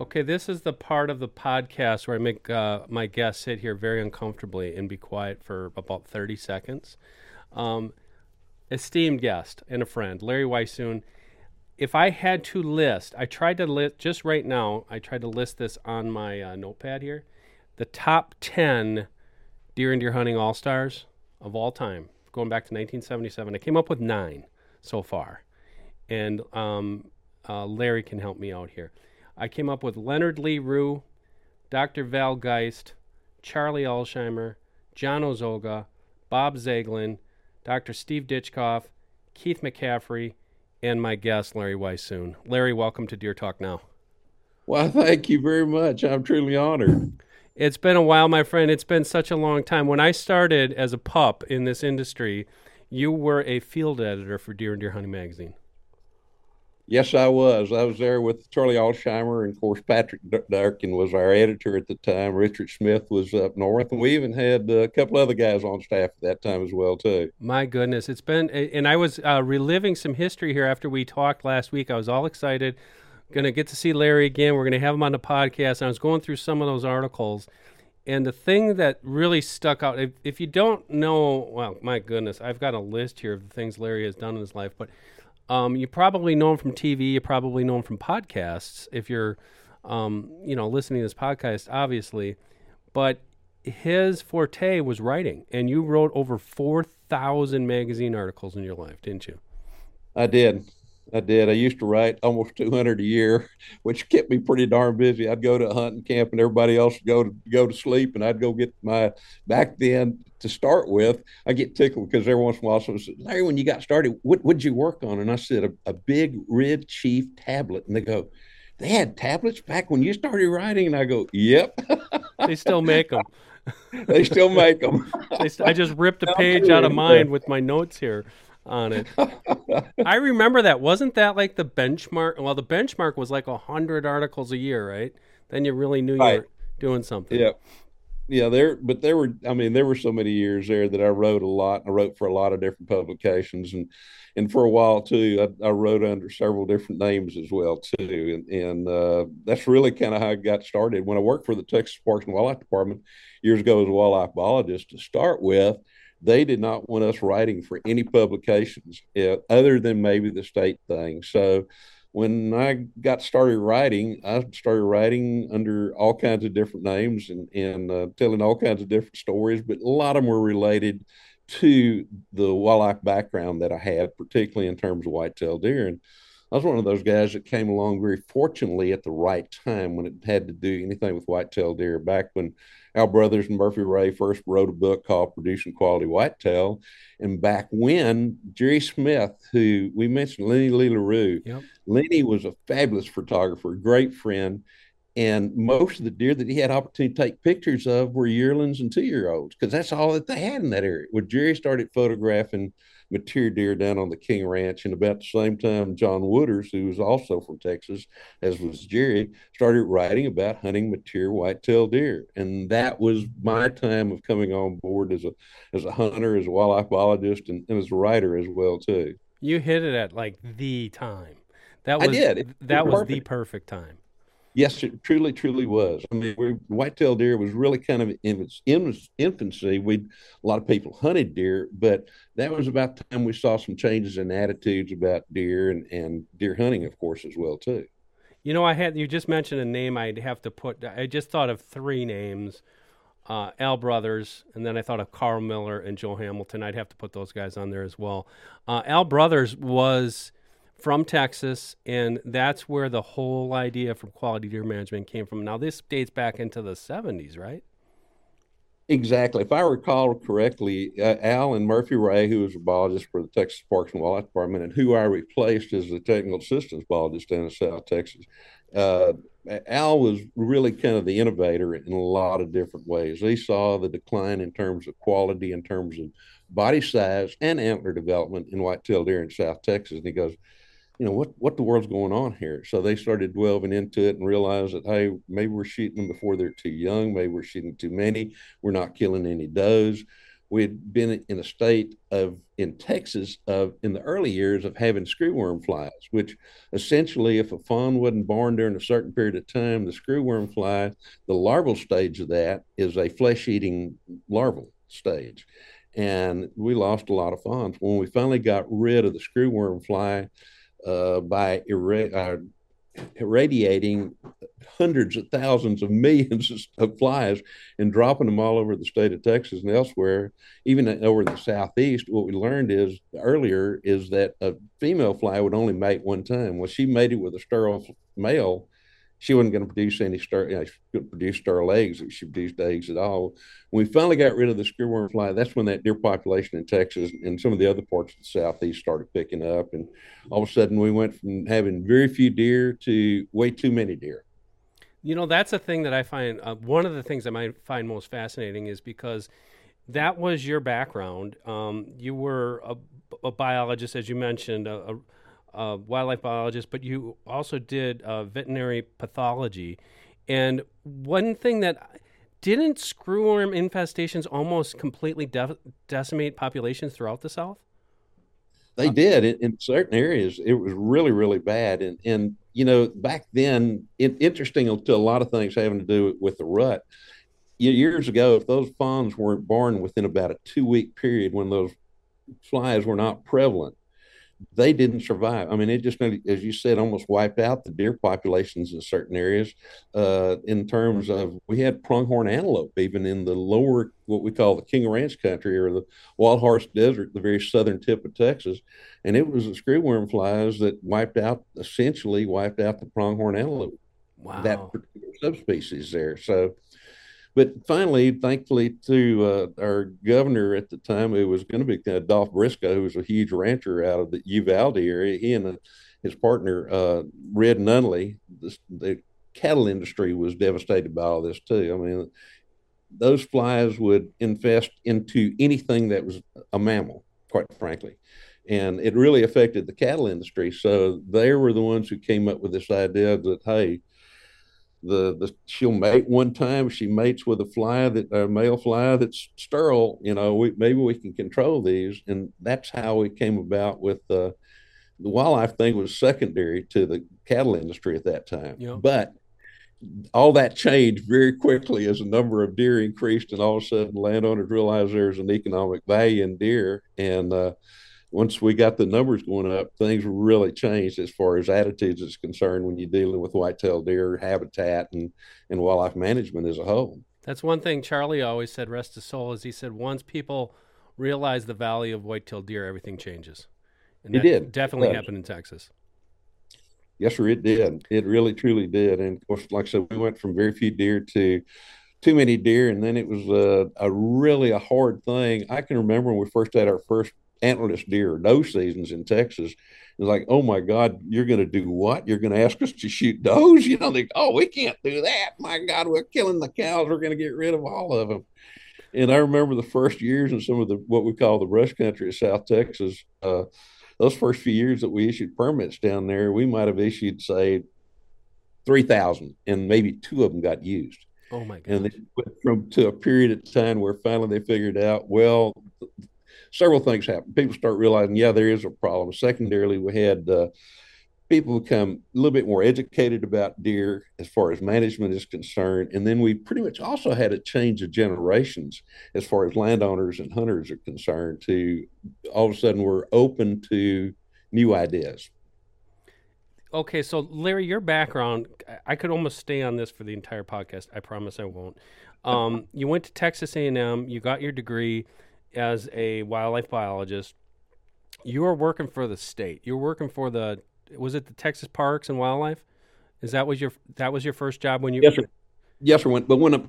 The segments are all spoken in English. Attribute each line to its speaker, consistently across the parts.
Speaker 1: Okay, this is the part of the podcast where I make uh, my guests sit here very uncomfortably and be quiet for about 30 seconds. Um, esteemed guest and a friend, Larry Weishuhn. If I had to list, I tried to list just right now, I tried to list this on my uh, notepad here the top 10 deer and deer hunting all stars of all time, going back to 1977. I came up with nine so far. And um, uh, Larry can help me out here. I came up with Leonard Lee Rue, Dr. Val Geist, Charlie Alsheimer, John Ozoga, Bob Zaiglin, Dr. Steve Ditchkoff, Keith McCaffrey, and my guest, Larry Weishuhn. Larry, welcome to Deer Talk Now.
Speaker 2: Well, thank you very much. I'm truly honored.
Speaker 1: It's been a while, my friend. It's been such a long time. When I started as a pup in this industry, you were a field editor for Deer and Deer Hunting magazine.
Speaker 2: Yes, I was. I was there with Charlie Alsheimer, and of course Patrick Durkin was our editor at the time. Richard Smith was up north, and we even had a couple other guys on staff at that time as well too.
Speaker 1: My goodness, it's been. And I was uh, reliving some history here after we talked last week. I was all excited, going to get to see Larry again. We're going to have him on the podcast. And I was going through some of those articles, and the thing that really stuck out. If, if you don't know, well, my goodness, I've got a list here of the things Larry has done in his life, but um, you probably know him from TV. You probably know him from podcasts if you're, um, you know, listening to this podcast, obviously. But his forte was writing, and you wrote over 4,000 magazine articles in your life, didn't you?
Speaker 2: I did. I did. I used to write almost 200 a year, which kept me pretty darn busy. I'd go to hunting camp, and everybody else would go to go to sleep, and I'd go get my. Back then, to start with, I get tickled because every once in a while someone says, "Larry, when you got started, what would you work on?" And I said, "A, a big Red Chief tablet," and they go. They had tablets back when you started writing, and I go, "Yep."
Speaker 1: they still make them.
Speaker 2: they still make them.
Speaker 1: I just ripped a page out of mine with my notes here on it. I remember that. Wasn't that like the benchmark? Well, the benchmark was like a hundred articles a year, right? Then you really knew right. you were doing something.
Speaker 2: Yeah. Yeah, there, but there were, I mean, there were so many years there that I wrote a lot. I wrote for a lot of different publications, and and for a while too, I, I wrote under several different names as well too, and and uh, that's really kind of how I got started. When I worked for the Texas Parks and Wildlife Department years ago as a wildlife biologist to start with, they did not want us writing for any publications uh, other than maybe the state thing. So when I got started writing, I started writing under all kinds of different names and, and uh, telling all kinds of different stories, but a lot of them were related to the wildlife background that I had, particularly in terms of whitetail deer. And I was one of those guys that came along very fortunately at the right time when it had to do anything with whitetail deer. Back when Al Brothers and Murphy Ray first wrote a book called Producing Quality Whitetail, and back when Jerry Smith, who we mentioned, Lenny Lee LaRue, yep. Lenny was a fabulous photographer, great friend. And most of the deer that he had opportunity to take pictures of were yearlings and two year olds because that's all that they had in that area. When Jerry started photographing mature deer down on the King Ranch. And about the same time, John Wootters, who was also from Texas, as was Jerry, started writing about hunting mature whitetail deer. And that was my time of coming on board as a as a hunter, as a wildlife biologist, and, and as a writer as well too.
Speaker 1: You hit it at like the time. That was
Speaker 2: I did. It,
Speaker 1: that was, was the perfect time.
Speaker 2: Yes, it truly, truly was. I mean, we, whitetail deer was really kind of in its, in its infancy. We a lot of people hunted deer, but that was about the time we saw some changes in attitudes about deer and, and deer hunting, of course, as well too.
Speaker 1: You know, I had you just mentioned a name. I'd have to put. I just thought of three names: uh, Al Brothers, and then I thought of Carl Miller and Joe Hamilton. I'd have to put those guys on there as well. Uh, Al Brothers was from Texas, and that's where the whole idea from quality deer management came from. Now, this dates back into the 70s, right?
Speaker 2: Exactly. If I recall correctly, uh, Al and Murphy Ray, who was a biologist for the Texas Parks and Wildlife Department, and who I replaced as the technical assistance biologist down in South Texas, uh, Al was really kind of the innovator in a lot of different ways. He saw the decline in terms of quality, in terms of body size, and antler development in white-tailed deer in South Texas. And he goes, you know what what the world's going on here. So they started delving into it and realized that hey maybe we're shooting them before they're too young maybe we're shooting too many we're not killing any does. We had been in a state of in Texas of in the early years of having screwworm flies, which essentially, if a fawn wasn't born during a certain period of time, the screwworm fly, the larval stage of that is a flesh-eating larval stage, and we lost a lot of fawns. When we finally got rid of the screwworm fly uh, by uh, irradiating hundreds of thousands of millions of flies and dropping them all over the state of Texas and elsewhere, even over in the southeast. What we learned is earlier is that a female fly would only mate one time. Well, she mated with a sterile male she wasn't going to produce any star, you know, she couldn't produce sterile eggs she produced eggs at all. When we finally got rid of the screwworm fly, that's when that deer population in Texas and some of the other parts of the southeast started picking up, and all of a sudden we went from having very few deer to way too many deer.
Speaker 1: You know, that's a thing that I find. Uh, one of the things that I might find most fascinating is because that was your background. Um, you were a, a, biologist, as you mentioned, a, a uh, wildlife biologist, but you also did uh, veterinary pathology. And one thing that didn't screwworm infestations almost completely de- decimate populations throughout the South?
Speaker 2: They did in, in, certain areas. It was really, really bad. And and you know, back then, it, interesting to a lot of things having to do with the rut. Years ago, if those fawns weren't born within about a two week period when those flies were not prevalent, they didn't survive. I mean, it just, as you said, almost wiped out the deer populations in certain areas. Uh, in terms of, we had pronghorn antelope even in the lower, what we call the King Ranch country or the Wild Horse Desert, the very southern tip of Texas, and it was the screwworm flies that wiped out, essentially wiped out the pronghorn antelope.
Speaker 1: Wow.
Speaker 2: That particular subspecies there. So but finally, thankfully, to uh, our governor at the time, who was going to be uh, Dolph Briscoe, who was a huge rancher out of the Uvalde area, he and uh, his partner, uh, Red Nunley, the, the cattle industry was devastated by all this too. I mean, those flies would infest into anything that was a mammal, quite frankly. And it really affected the cattle industry. So they were the ones who came up with this idea that, hey, the the she'll mate one time. She mates with a fly that a male fly that's sterile. You know, we, maybe we can control these, and that's how we came about with uh, the wildlife thing was secondary to the cattle industry at that time.
Speaker 1: Yeah.
Speaker 2: But all that changed very quickly as the number of deer increased, and all of a sudden landowners realized there's an economic value in deer, and uh, once we got the numbers going up, things really changed as far as attitudes is concerned when you're dealing with whitetail deer habitat and, and wildlife management as a whole.
Speaker 1: That's one thing Charlie always said, rest his soul, is he said once people realize the value of whitetail deer, everything changes. And
Speaker 2: it did.
Speaker 1: Definitely it happened in Texas.
Speaker 2: Yes, sir, it did. It really, truly did. And of course, like I said, we went from very few deer to too many deer, and then it was a, a really a hard thing. I can remember when we first had our first antlerless deer doe seasons in Texas. It's like, oh my God, you're going to do what? You're going to ask us to shoot does? You know, they, oh, we can't do that. My God, we're killing the cows. We're going to get rid of all of them. And I remember the first years in some of the what we call the brush country of South Texas. Uh, those first few years that we issued permits down there, we might have issued say three thousand, and maybe two of them got used.
Speaker 1: Oh my god!
Speaker 2: And they went from to a period of time where finally they figured out, well, several things happen. People start realizing, yeah, there is a problem. Secondarily, we had uh, people become a little bit more educated about deer as far as management is concerned. And then we pretty much also had a change of generations as far as landowners and hunters are concerned to all of a sudden we're open to new ideas.
Speaker 1: Okay, so Larry, your background, I could almost stay on this for the entire podcast. I promise I won't. Um, you went to Texas A&M, you got your degree as a wildlife biologist, you were working for the state. You were working for the was it the Texas Parks and Wildlife? Is that was your that was your first job when you?
Speaker 2: Yes, sir. Yes, sir. But when I,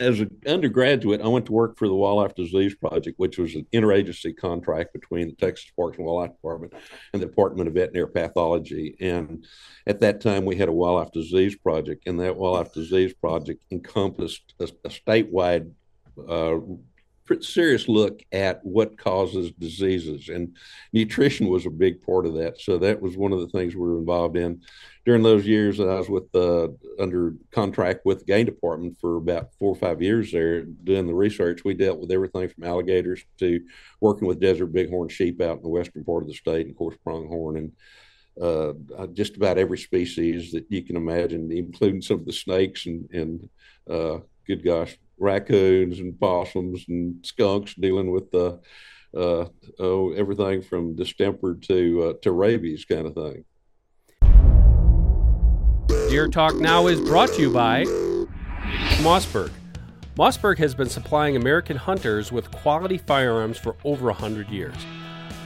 Speaker 2: as an undergraduate, I went to work for the Wildlife Disease Project, which was an interagency contract between the Texas Parks and Wildlife Department and the Department of Veterinary Pathology. And at that time, we had a wildlife disease project, and that wildlife disease project encompassed a, a statewide uh, serious look at what causes diseases, and nutrition was a big part of that. So that was one of the things we were involved in during those years. that I was with uh, under contract with the game department for about four or five years there, doing the research. We dealt with everything from alligators to working with desert bighorn sheep out in the western part of the state, and of course pronghorn and uh, just about every species that you can imagine, including some of the snakes and, and uh, good gosh, raccoons and possums and skunks dealing with the uh, oh, everything from distemper to uh, to rabies kind of thing.
Speaker 1: Deer Talk Now is brought to you by Mossberg. Mossberg has been supplying American hunters with quality firearms for over 100 years.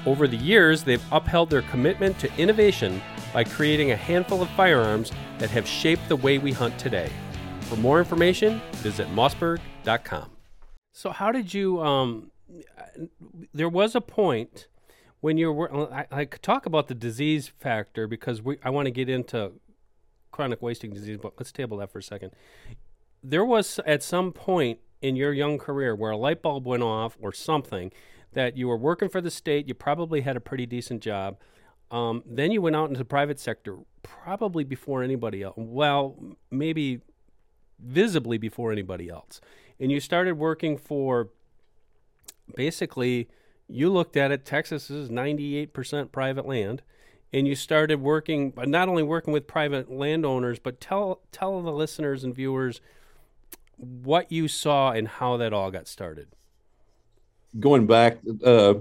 Speaker 1: Over the years, they've upheld their commitment to innovation by creating a handful of firearms that have shaped the way we hunt today. For more information, visit mossberg.com. So, how did you? Um, there was a point when you were. I, I could talk about the disease factor because we. I want to get into chronic wasting disease, but let's table that for a second. There was at some point in your young career where a light bulb went off or something that you were working for the state, you probably had a pretty decent job. Um, then you went out into the private sector, probably before anybody else. Well, maybe visibly before anybody else. And you started working for basically, you looked at it, Texas is 98% private land. And you started working, not only working with private landowners, but tell tell the listeners and viewers what you saw and how that all got started
Speaker 2: going back uh,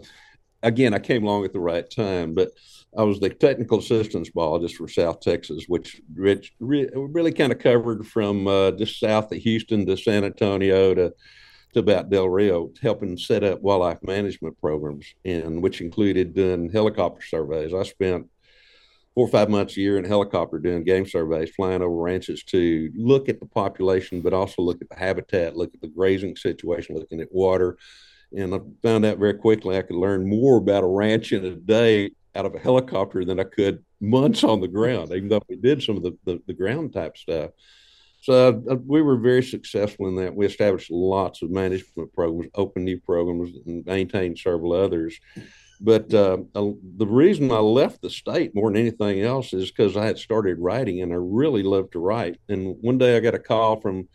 Speaker 2: again, I came along at the right time, but I was the technical assistance biologist for South Texas, which rich, re, really kind of covered from uh, just south of Houston to San Antonio to to about Del Rio, helping set up wildlife management programs, and which included doing helicopter surveys. I spent four or five months a year in a helicopter doing game surveys, flying over ranches to look at the population, but also look at the habitat, look at the grazing situation, looking at water, and I found out very quickly I could learn more about a ranch in a day out of a helicopter than I could months on the ground, even though we did some of the, the, the ground type stuff. So uh, we were very successful in that. We established lots of management programs, opened new programs, and maintained several others. But uh, the reason I left the state more than anything else is because I had started writing, and I really loved to write. And one day I got a call from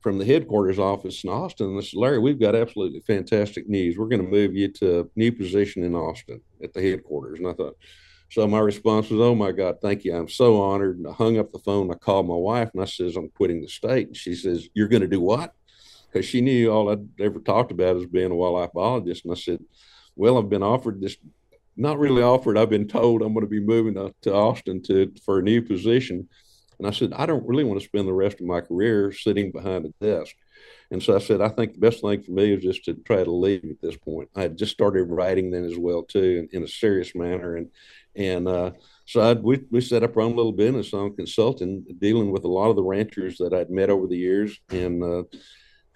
Speaker 2: from the headquarters office in Austin. Said, Larry, we've got absolutely fantastic news. We're going to move you to a new position in Austin at the headquarters. And I thought, so my response was, oh my God, thank you. I'm so honored. And I hung up the phone. I called my wife and I says, I'm quitting the state. And she says, you're going to do what? Because she knew all I'd ever talked about is being a wildlife biologist. And I said, well, I've been offered this, not really offered. I've been told I'm going to be moving to, to Austin to for a new position and I said, I don't really want to spend the rest of my career sitting behind a desk. And so I said, I think the best thing for me is just to try to leave at this point. I had just started writing then as well too, in, in a serious manner, and and uh, so I'd, we we set up our own little business on consulting, dealing with a lot of the ranchers that I'd met over the years, and uh,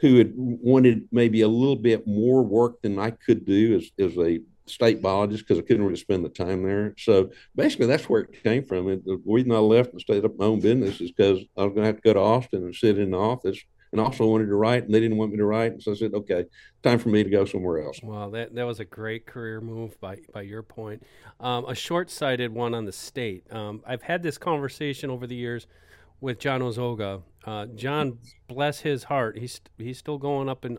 Speaker 2: who had wanted maybe a little bit more work than I could do as as a state biologist because I couldn't really spend the time there. So basically, that's where it came from. And the reason I left and stayed up my own business is because I was going to have to go to Austin and sit in the office. And also wanted to write, and they didn't want me to write, and so I said, "Okay, time for me to go somewhere else."
Speaker 1: Well, that that was a great career move by by your point. Um, a short-sighted one on the state. Um, I've had this conversation over the years with John Ozoga. Uh, John, bless his heart, he's he's still going up in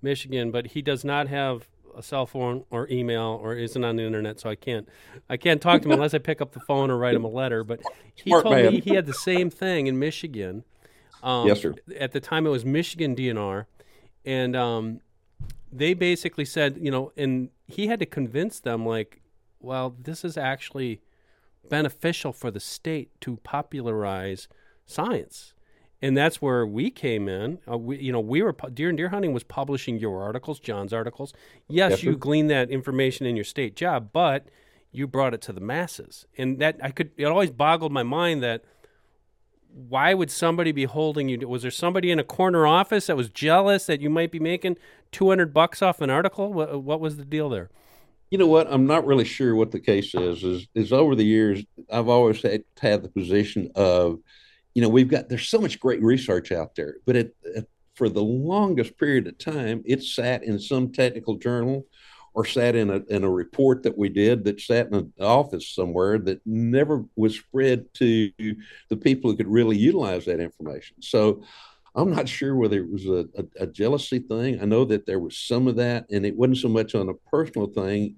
Speaker 1: Michigan, but he does not have a cell phone or email or isn't on the internet, so I can't I can't talk to him unless I pick up the phone or write him a letter. But he Smart told man. me he had the same thing in Michigan.
Speaker 2: Um, yes, sir.
Speaker 1: At the time, it was Michigan DNR, and um, they basically said, you know, and he had to convince them, like, well, this is actually beneficial for the state to popularize science and that's where we came in. Uh, we, you know, we were deer and deer hunting was publishing your articles, John's articles. Yes, yes you sir. gleaned that information in your state job, but you brought it to the masses, and that I could. It always boggled my mind that why would somebody be holding you? Was there somebody in a corner office that was jealous that you might be making two hundred bucks off an article? What, what was the deal there?
Speaker 2: You know what? I'm not really sure what the case is. Is is over the years, I've always had, had the position of you know, we've got there's so much great research out there, but at, at for the longest period of time, it sat in some technical journal or sat in a, in a report that we did that sat in an office somewhere that never was spread to the people who could really utilize that information. So I'm not sure whether it was a, a, a jealousy thing. I know that there was some of that, and it wasn't so much on a personal thing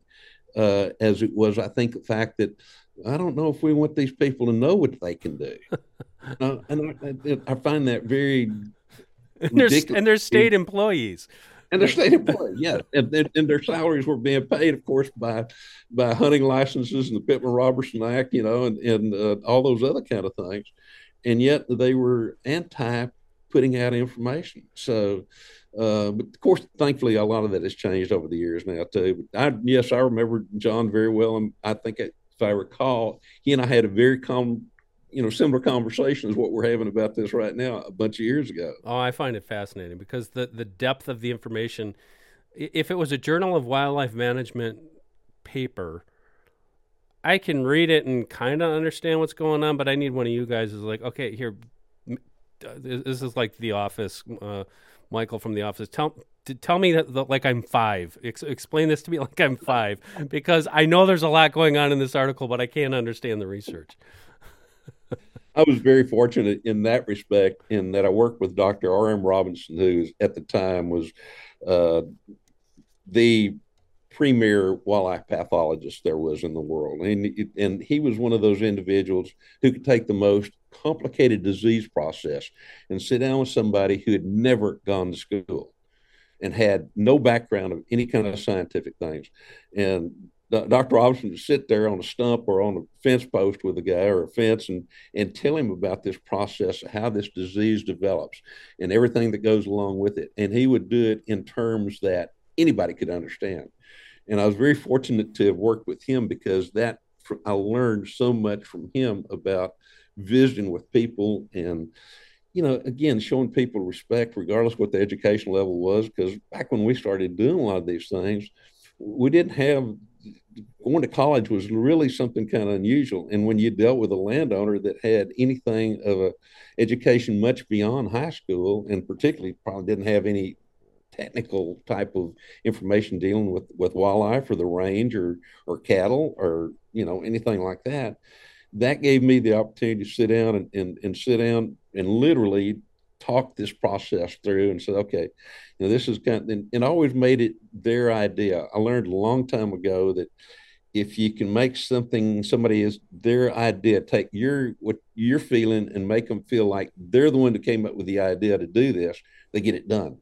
Speaker 2: uh, as it was, I think, the fact that I don't know if we want these people to know what they can do. uh, and I, I, find that very
Speaker 1: and there's, and there's state employees
Speaker 2: and they're state employees, yeah, and, and, and, their salaries were being paid, of course, by by hunting licenses and the Pittman Robertson Act, you know, and and uh, all those other kind of things, and yet they were anti putting out information. So, uh, but of course, thankfully, a lot of that has changed over the years now too. But I, yes, I remember John very well, and I think if I recall, he and I had a very com- you know similar conversations what we're having about this right now a bunch of years ago.
Speaker 1: Oh, I find it fascinating because the the depth of the information. If it was a Journal of Wildlife Management paper, I can read it and kind of understand what's going on, but I need one of you guys is like, okay, here, this is like The Office. Uh, Michael from The Office, tell tell me that like I'm five. Ex- explain this to me like I'm five because I know there's a lot going on in this article, but I can't understand the research.
Speaker 2: I was very fortunate in that respect, in that I worked with Dr. R.M. Robinson, who at the time was uh, the premier wildlife pathologist there was in the world. And, and he was one of those individuals who could take the most complicated disease process and sit down with somebody who had never gone to school and had no background of any kind of scientific things. And Dr. Robinson would sit there on a stump or on a fence post with a guy or a fence and, and tell him about this process, how this disease develops, and everything that goes along with it. And he would do it in terms that anybody could understand. And I was very fortunate to have worked with him because that I learned so much from him about visiting with people and you know, again, showing people respect, regardless what the education level was. Because back when we started doing a lot of these things, we didn't have going to college was really something kind of unusual. And when you dealt with a landowner that had anything of a education much beyond high school, and particularly probably didn't have any technical type of information dealing with with wildlife or the range or or cattle or you know anything like that, that gave me the opportunity to sit down and, and, and sit down and literally talk this process through and said, okay, you know, this is kind of, and, and always made it their idea. I learned a long time ago that if you can make something somebody is their idea, take your what you're feeling and make them feel like they're the one that came up with the idea to do this, they get it done.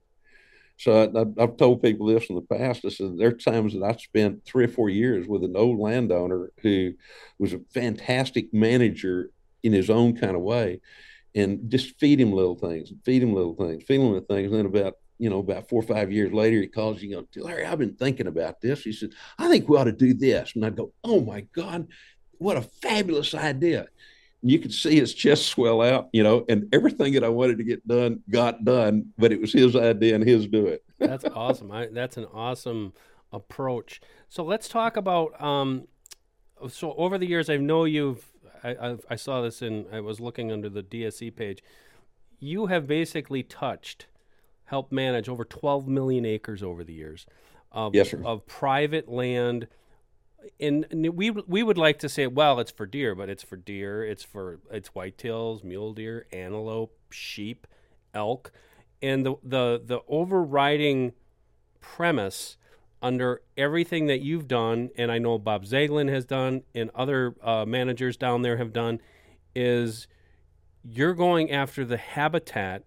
Speaker 2: So I, have told people this in the past. I said there are times that I spent three or four years with an old landowner who was a fantastic manager in his own kind of way, and just feed him little things, feed him little things, feed him little things. And then about you know about four or five years later, he calls you, you know, Larry, I've been thinking about this. He said, I think we ought to do this, and I'd go, Oh my God, what a fabulous idea! You could see his chest swell out, you know, and everything that I wanted to get done got done, but it was his idea and his do it.
Speaker 1: that's awesome. I, that's an awesome approach. So let's talk about. Um, so over the years, I know you've. I, I, I saw this in. I was looking under the DSE page. You have basically touched, helped manage over 12 million acres over the years of,
Speaker 2: yes,
Speaker 1: of private land and, we we would like to say, well, it's for deer, but it's for deer, it's for it's whitetails, mule deer, antelope, sheep, elk, and the the the overriding premise under everything that you've done, and I know Bob Zaiglin has done, and other uh, managers down there have done, is you're going after the habitat.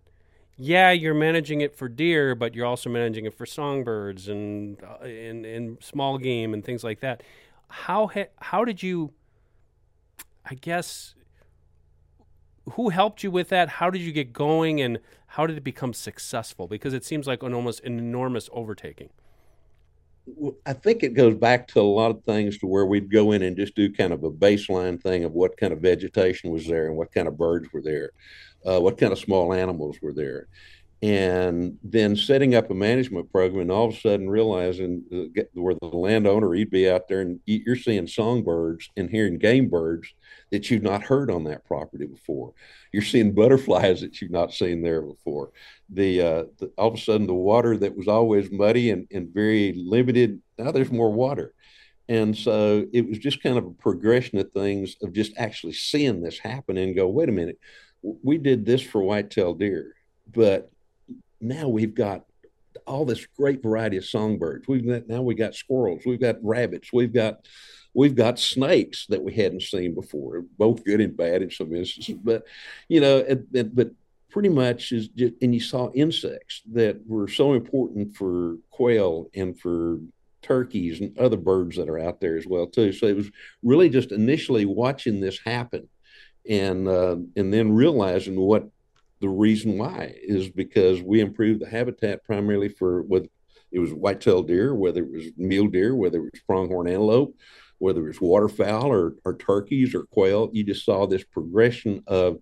Speaker 1: Yeah, you're managing it for deer, but you're also managing it for songbirds and uh, and, and small game and things like that how ha- how did you? I guess who helped you with that? How did you get going, and how did it become successful? Because it seems like an almost an enormous overtaking.
Speaker 2: I think it goes back to a lot of things to where we'd go in and just do kind of a baseline thing of what kind of vegetation was there and what kind of birds were there, uh, what kind of small animals were there. And then setting up a management program and all of a sudden realizing where the landowner you'd be out there and you're seeing songbirds and hearing game birds that you've not heard on that property before. You're seeing butterflies that you've not seen there before. The, uh, the all of a sudden the water that was always muddy and, and very limited now there's more water. And so it was just kind of a progression of things of just actually seeing this happen and go wait a minute. We did this for whitetail deer but now we've got all this great variety of songbirds. We've got now we got squirrels, we've got rabbits, we've got we've got snakes that we hadn't seen before, both good and bad in some instances. But you know, it, it, but pretty much is just, and you saw insects that were so important for quail and for turkeys and other birds that are out there as well too. So it was really just initially watching this happen, and uh, and then realizing what the reason why is because we improved the habitat primarily for whether it was white-tailed deer, whether it was mule deer, whether it was pronghorn antelope, whether it was waterfowl or, or turkeys or quail. You just saw this progression of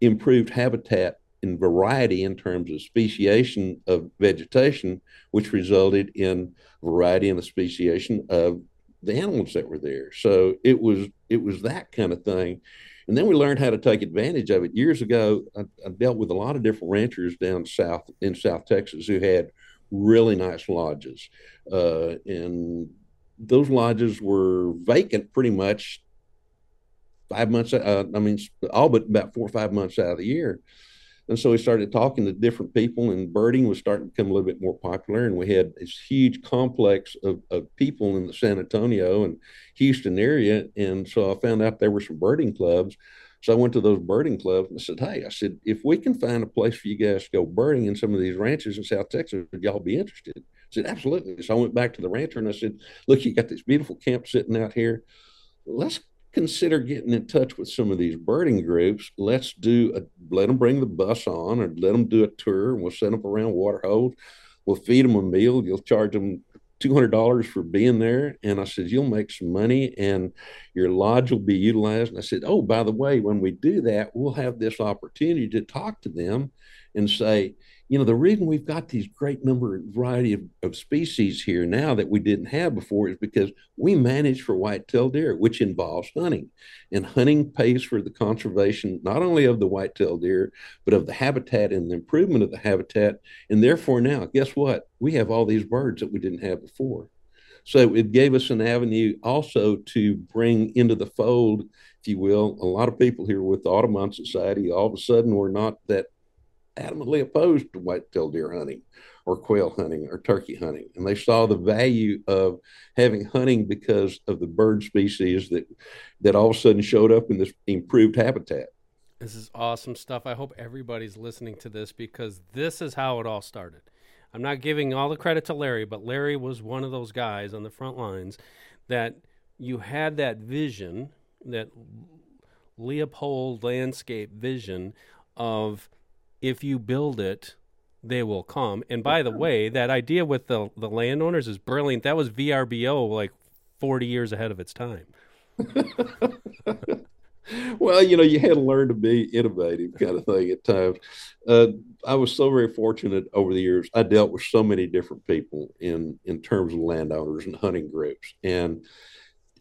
Speaker 2: improved habitat and variety in terms of speciation of vegetation, which resulted in variety in the speciation of the animals that were there. So it was it was that kind of thing. And then we learned how to take advantage of it. Years ago, I, I, dealt with a lot of different ranchers down south in South Texas who had really nice lodges. Uh, and those lodges were vacant pretty much five months, uh, I mean, all but about four or five months out of the year. And so we started talking to different people, and birding was starting to become a little bit more popular. And we had this huge complex of, of people in the San Antonio and Houston area. And so I found out there were some birding clubs. So I went to those birding clubs and said, Hey, I said, if we can find a place for you guys to go birding in some of these ranches in South Texas, would y'all be interested? I said, Absolutely. So I went back to the rancher and I said, Look, you got this beautiful camp sitting out here. Let's consider getting in touch with some of these birding groups. Let's do a, let them bring the bus on or let them do a tour and we'll send them around water holes. We'll feed them a meal. You'll charge them $200 for being there. And I said, you'll make some money and your lodge will be utilized. And I said, oh, by the way, when we do that, we'll have this opportunity to talk to them and say, you know, the reason we've got these great number of variety of, of species here now that we didn't have before is because we manage for white-tailed deer, which involves hunting. And hunting pays for the conservation not only of the white-tailed deer, but of the habitat and the improvement of the habitat. And therefore now, guess what? We have all these birds that we didn't have before. So it gave us an avenue also to bring into the fold, if you will, a lot of people here with the Audubon Society. All of a sudden, we're not that adamantly opposed to white-tailed deer hunting or quail hunting or turkey hunting. And they saw the value of having hunting because of the bird species that that all of a sudden showed up in this improved habitat.
Speaker 1: This is awesome stuff. I hope everybody's listening to this because this is how it all started. I'm not giving all the credit to Larry, but Larry was one of those guys on the front lines that you had that vision, that Leopold landscape vision of if you build it, they will come. And by the way, that idea with the the landowners is brilliant. That was VRBO like 40 years ahead of its time.
Speaker 2: well, you know, you had to learn to be innovative, kind of thing at times. Uh, I was so very fortunate over the years. I dealt with so many different people in in terms of landowners and hunting groups, and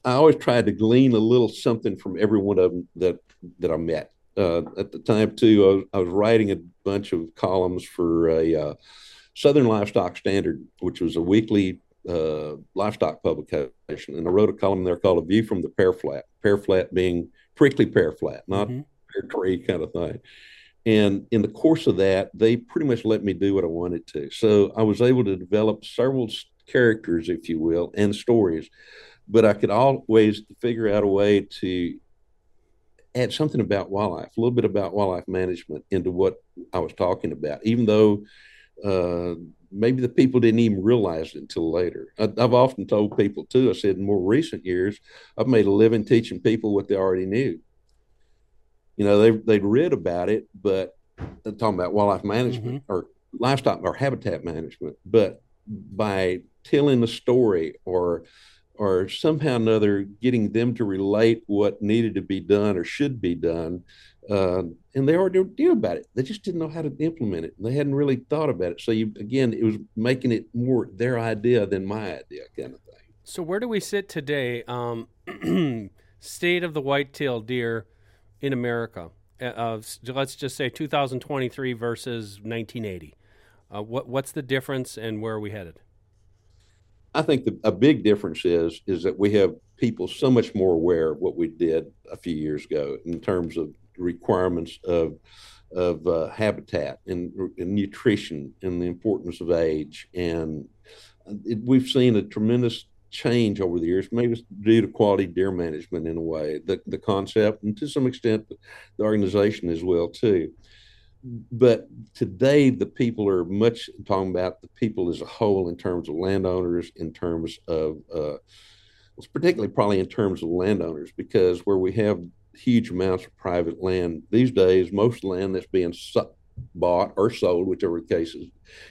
Speaker 2: I always tried to glean a little something from every one of them that that I met uh, at the time too. I was, I was, writing a bunch of columns for a uh, Southern Livestock Standard, which was a weekly uh, livestock publication, and I wrote a column there called "A View from the Pear Flat." Pear flat being prickly pear flat, not mm-hmm. pear tree kind of thing. And in the course of that, they pretty much let me do what I wanted to. So I was able to develop several characters, if you will, and stories. But I could always figure out a way to add something about wildlife, a little bit about wildlife management into what I was talking about, even though uh, maybe the people didn't even realize it until later. I, have often told people too, I said in more recent years, I've made a living teaching people what they already knew. You know, they, they'd read about it, but I'm talking about wildlife management mm-hmm. or livestock or habitat management, but by telling the story or or somehow another getting them to relate what needed to be done or should be done, uh, and they already knew about it. They just didn't know how to implement it. They hadn't really thought about it. So you again, it was making it more their idea than my idea, kind of thing.
Speaker 1: So where do we sit today? Um, state of the white-tailed deer in America. Uh, let's just say 2023 versus 1980. Uh, what what's the difference, and where are we headed?
Speaker 2: I think the, a big difference is is that we have people so much more aware of what we did a few years ago in terms of requirements of of uh, habitat and, and, nutrition and the importance of age. And it, we've seen a tremendous change over the years maybe due to quality deer management in a way the, the concept and to some extent the organization as well too but today the people are much talking about the people as a whole in terms of landowners in terms of uh, particularly probably in terms of landowners because where we have huge amounts of private land these days most land that's being su- bought or sold whichever the case is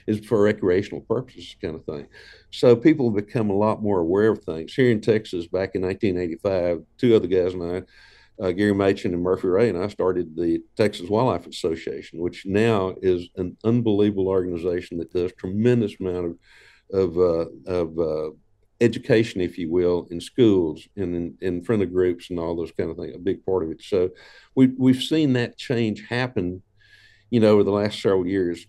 Speaker 2: is for recreational purposes kind of thing. So people become a lot more aware of things. Here in texas back in 1985 two other guys and i uh, Gary Machen and Murphy Ray and I started the Texas Wildlife Association, which now is an unbelievable organization that does tremendous amount of of, uh, of uh, education, if you will, in schools and in, in front of groups and all those kind of things. A big part of it. So we we've seen that change happen, you know, over the last several years.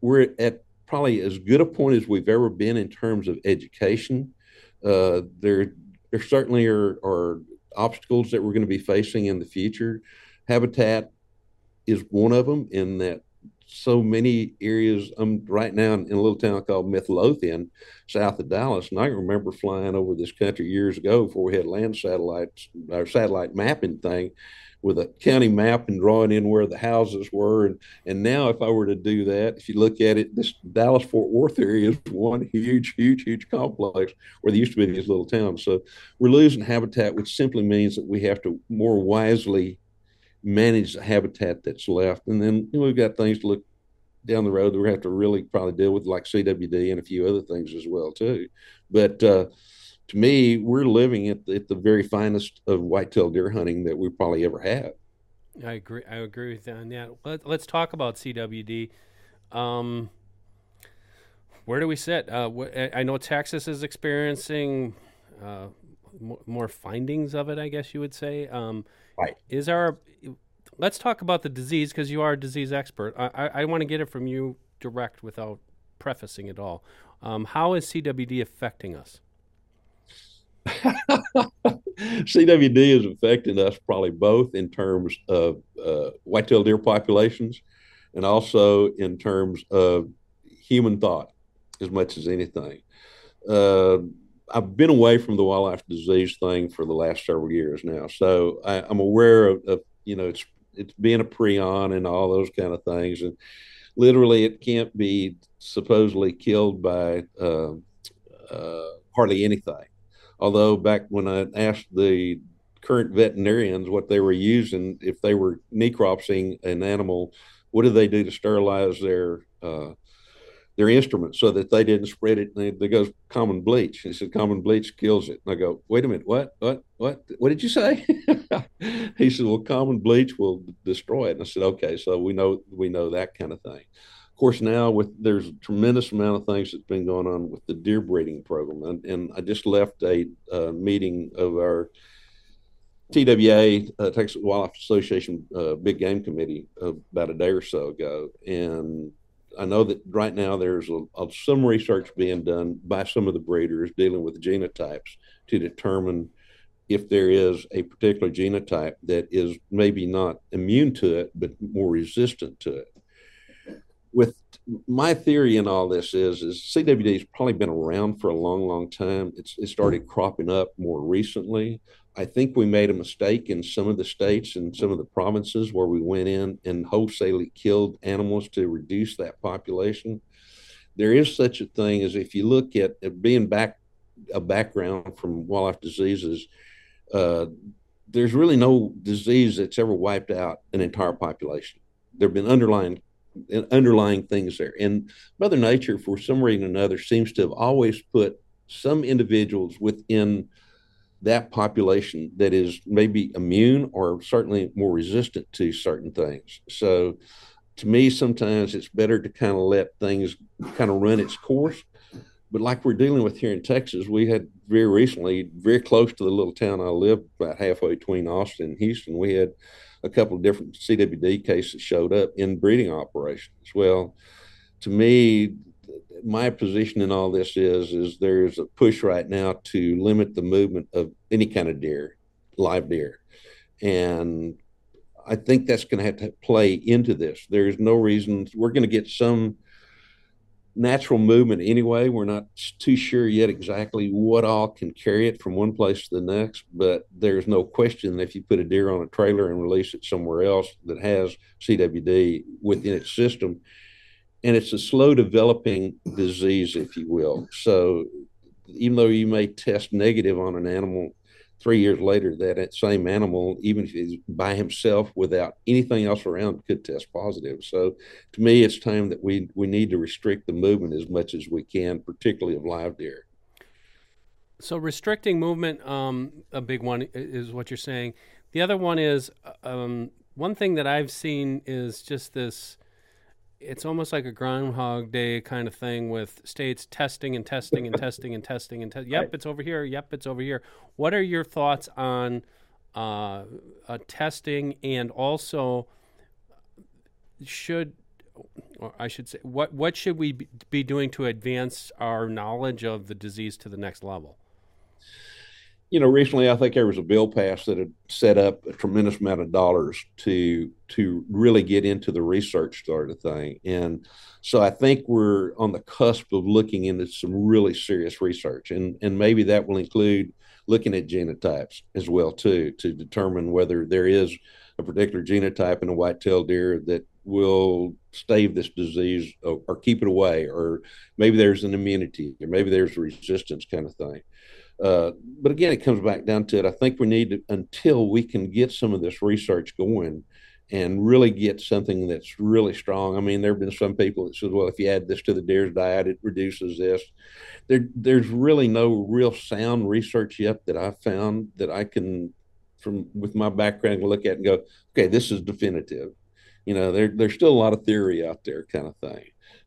Speaker 2: We're at probably as good a point as we've ever been in terms of education. Uh, there there certainly are, are obstacles that we're going to be facing in the future. Habitat is one of them in that so many areas. I'm right now in, a little town called Midlothian, south of Dallas, and I remember flying over this country years ago before we had land satellites, our satellite mapping thing, with a county map and drawing in where the houses were. And and now, if I were to do that, if you look at it, this Dallas Fort Worth area is one huge, huge, huge complex where there used to be these little towns. So we're losing habitat, which simply means that we have to more wisely manage the habitat that's left. And then you know, we've got things to look down the road that we have to really probably deal with, like CWD and a few other things as well too. But uh, to me, we're living at the, at the very finest of whitetail deer hunting that we probably ever had.
Speaker 1: I agree. I agree with that. Yeah. Let, us talk about CWD. Um, where do we sit? Uh, wh- I know Texas is experiencing uh, more findings of it. I guess you would say. Um,
Speaker 2: right.
Speaker 1: Is our let's talk about the disease because you are a disease expert. I, I, I want to get it from you direct without prefacing it all. Um, how is CWD affecting us?
Speaker 2: CWD is affecting us probably both in terms of uh, whitetail deer populations and also in terms of human thought as much as anything. Uh, I've been away from the wildlife disease thing for the last several years now, so I, am aware of, of, you know it's it's being a prion and all those kind of things, and literally it can't be supposedly killed by uh, uh, hardly anything. Although back when I asked the current veterinarians what they were using, if they were necropsying an animal, what did they do to sterilize their uh, their instruments so that they didn't spread it. And they, they go common bleach. He said common bleach kills it. And I go, wait a minute, what, what, what, what did you say? he said, well, common bleach will destroy it. And I said, okay, so we know we know that kind of thing. Course, now with there's a tremendous amount of things that's been going on with the deer breeding program, and, and I just left a uh, meeting of our TWA, uh, Texas Wildlife Association, uh, Big Game Committee about a day or so ago, and I know that right now there's a, a, some research being done by some of the breeders dealing with genotypes to determine if there is a particular genotype that is maybe not immune to it, but more resistant to it. With my theory in all this is, is CWD has probably been around for a long, long time. It's, it started cropping up more recently. I think we made a mistake in some of the states and some of the provinces where we went in and wholesale killed animals to reduce that population. There is such a thing as if you look at, at being back a background from wildlife diseases, uh, there's really no disease that's ever wiped out an entire population. There have been underlying underlying things there, and Mother Nature, for some reason or another, seems to have always put some individuals within that population that is maybe immune or certainly more resistant to certain things. So, to me, sometimes it's better to kind of let things kind of run its course. But like we're dealing with here in Texas, we had very recently, very close to the little town I live, about halfway between Austin and Houston, we had a couple of different CWD cases showed up in breeding operations. Well, to me, my position in all this is is there's a push right now to limit the movement of any kind of deer, live deer, and I think that's going to have to play into this. There's no reason we're going to get some natural movement anyway. We're not too sure yet exactly what all can carry it from one place to the next, but there's no question that if you put a deer on a trailer and release it somewhere else that has CWD within its system, and it's a slow developing disease, if you will. So even though you may test negative on an animal three years later, that same animal, even if he's by himself without anything else around, could test positive. So to me, it's time that we we need to restrict the movement as much as we can, particularly of live deer.
Speaker 1: So restricting movement, um, a big one is what you're saying. The other one is um, one thing that I've seen is just this it's almost like a Groundhog Day kind of thing with states testing and testing and testing and testing and te- yep, right. it's over here. Yep, it's over here. What are your thoughts on uh, uh, testing and also should or I should say what what should we be doing to advance our knowledge of the disease to the next level?
Speaker 2: You know, recently I think there was a bill passed that had set up a tremendous amount of dollars to to really get into the research sort of thing, and so I think we're on the cusp of looking into some really serious research, and and maybe that will include looking at genotypes as well too to determine whether there is a particular genotype in a white-tailed deer that will stave this disease or, or keep it away, or maybe there's an immunity, or maybe there's a resistance kind of thing. Uh, but again, it comes back down to it. I think we need to, until we can get some of this research going and really get something that's really strong. I mean, there have been some people that said, well, if you add this to the deer's diet, it reduces this. There, there's really no real sound research yet that I've found that I can, from with my background, look at and go, okay, this is definitive. You know, there, there's still a lot of theory out there, kind of thing.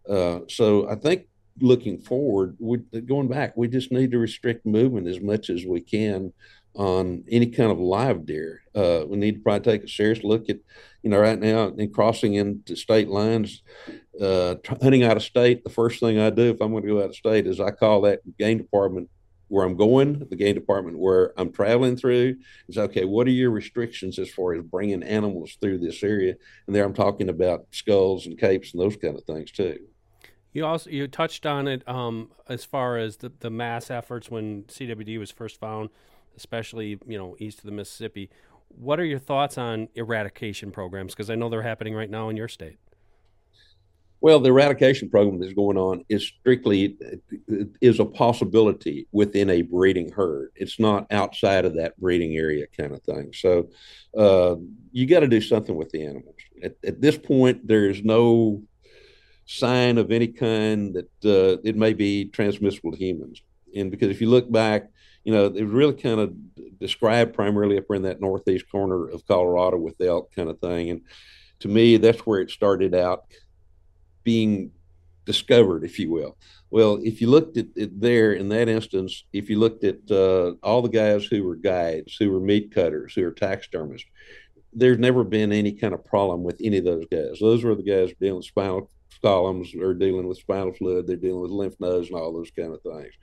Speaker 2: Uh, so I think looking forward, we, going back, we just need to restrict movement as much as we can on any kind of live deer. Uh, we need to probably take a serious look at, you know, right now in crossing into state lines, uh, hunting out of state. The first thing I do if I'm going to go out of state is I call that game department where I'm going, the game department where I'm traveling through. Is okay. What are your restrictions as far as bringing animals through this area? And there I'm talking about skulls and capes and those kind of things too.
Speaker 1: You also you touched on it um, as far as the, the mass efforts when CWD was first found, especially you know east of the Mississippi. What are your thoughts on eradication programs? Because I know they're happening right now in your state.
Speaker 2: Well, the eradication program that's going on is strictly is a possibility within a breeding herd. It's not outside of that breeding area kind of thing. So uh, you got to do something with the animals. At, at this point, there is no sign of any kind that uh, it may be transmissible to humans. And because if you look back, you know, it really kind of described primarily up in that northeast corner of Colorado with the elk kind of thing. And to me, that's where it started out being discovered, if you will. Well, if you looked at it there in that instance, if you looked at uh, all the guys who were guides, who were meat cutters, who were taxidermists, there's never been any kind of problem with any of those guys. Those were the guys dealing with spinal columns are dealing with spinal fluid, they're dealing with lymph nodes and all those kind of things.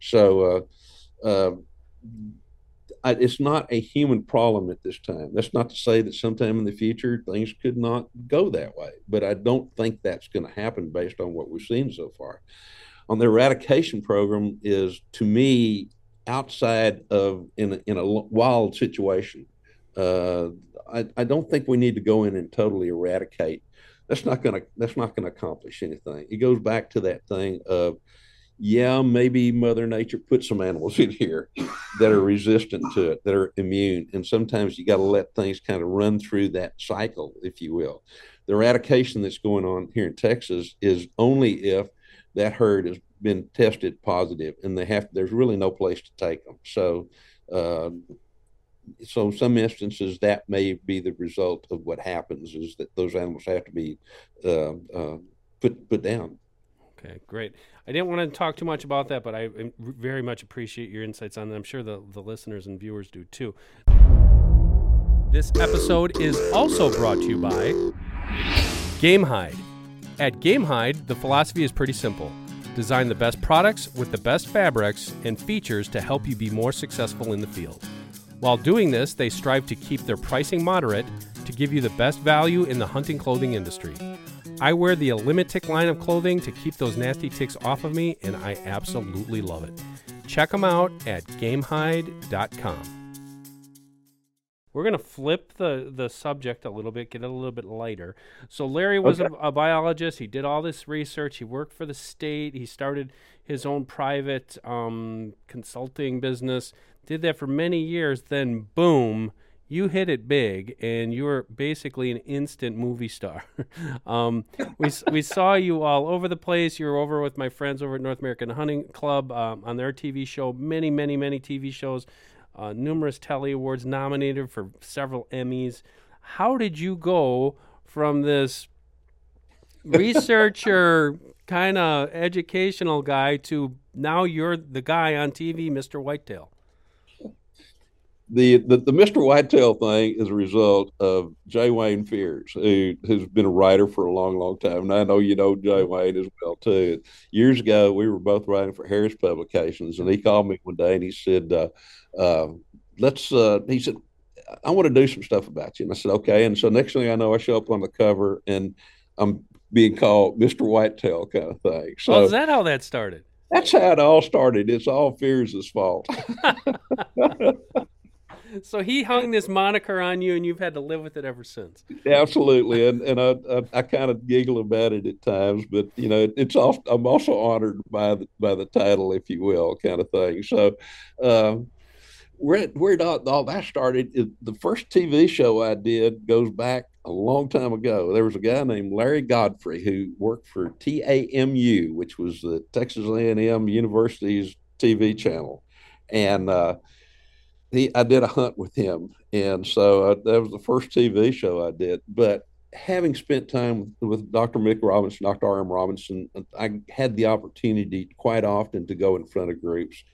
Speaker 2: So uh, uh, it's not a human problem at this time. That's not to say that sometime in the future things could not go that way, but I don't think that's going to happen based on what we've seen so far. On the eradication program is to me outside of in a, in a wild situation. Uh, I, I don't think we need to go in and totally eradicate that's not going to that's not going to accomplish anything. It goes back to that thing of yeah, maybe Mother Nature put some animals in here that are resistant to it, that are immune, and sometimes you got to let things kind of run through that cycle, if you will. The eradication that's going on here in Texas is only if that herd has been tested positive, and they have there's really no place to take them. So uh, so some instances that may be the result of what happens is that those animals have to be uh, uh, put put down.
Speaker 1: Okay, great. I didn't want to talk too much about that, but I very much appreciate your insights on that. I'm sure the, the listeners and viewers do too. This episode is also brought to you by Gamehide. At Gamehide, the philosophy is pretty simple design the best products with the best fabrics and features to help you be more successful in the field. While doing this, they strive to keep their pricing moderate to give you the best value in the hunting clothing industry. I wear the ElimiTick line of clothing to keep those nasty ticks off of me, and I absolutely love it. Check them out at gamehide.com. We're going to flip the, the subject a little bit, get it a little bit lighter. So, Larry was okay. a, a, biologist. He did all this research. He worked for the state. He started his own private um, consulting business did that for many years, then boom, you hit it big and you were basically an instant movie star. um, we, we saw you all over the place. You were over with my friends over at North American Hunting Club um, on their TV show, many, many, many TV shows, uh, numerous Telly Awards, nominated for several Emmys. How did you go from this researcher, kind of educational guy, to now you're the guy on TV, Mr. Whitetail?
Speaker 2: The, the, the Mr. Whitetail thing is a result of J. Wayne Fears, who who's been a writer for a long, long time. And I know you know Jay Wayne as well too. Years ago, we were both writing for Harris Publications, and he called me one day and he said, uh, uh, "Let's." Uh, he said, "I want to do some stuff about you." And I said, "Okay." And so next thing I know, I show up on the cover and I'm being called Mr. Whitetail kind of thing. So
Speaker 1: well, is that how that started?
Speaker 2: That's how it all started. It's all Fears' fault.
Speaker 1: so he hung this moniker on you, and you've had to live with it ever since.
Speaker 2: Absolutely, and and I I, I kind of giggle about it at times, but you know it's also I'm also honored by the by the title, if you will, kind of thing. So. Um, where where all, all that started, the first TV show I did goes back a long time ago. There was a guy named Larry Godfrey who worked for TAMU, which was the Texas A&M University's TV channel, and uh, he I did a hunt with him, and so I, uh, that was the first TV show I did. But having spent time with Dr. Mick Robinson, Dr. R. M. Robinson, I had the opportunity quite often to go in front of groups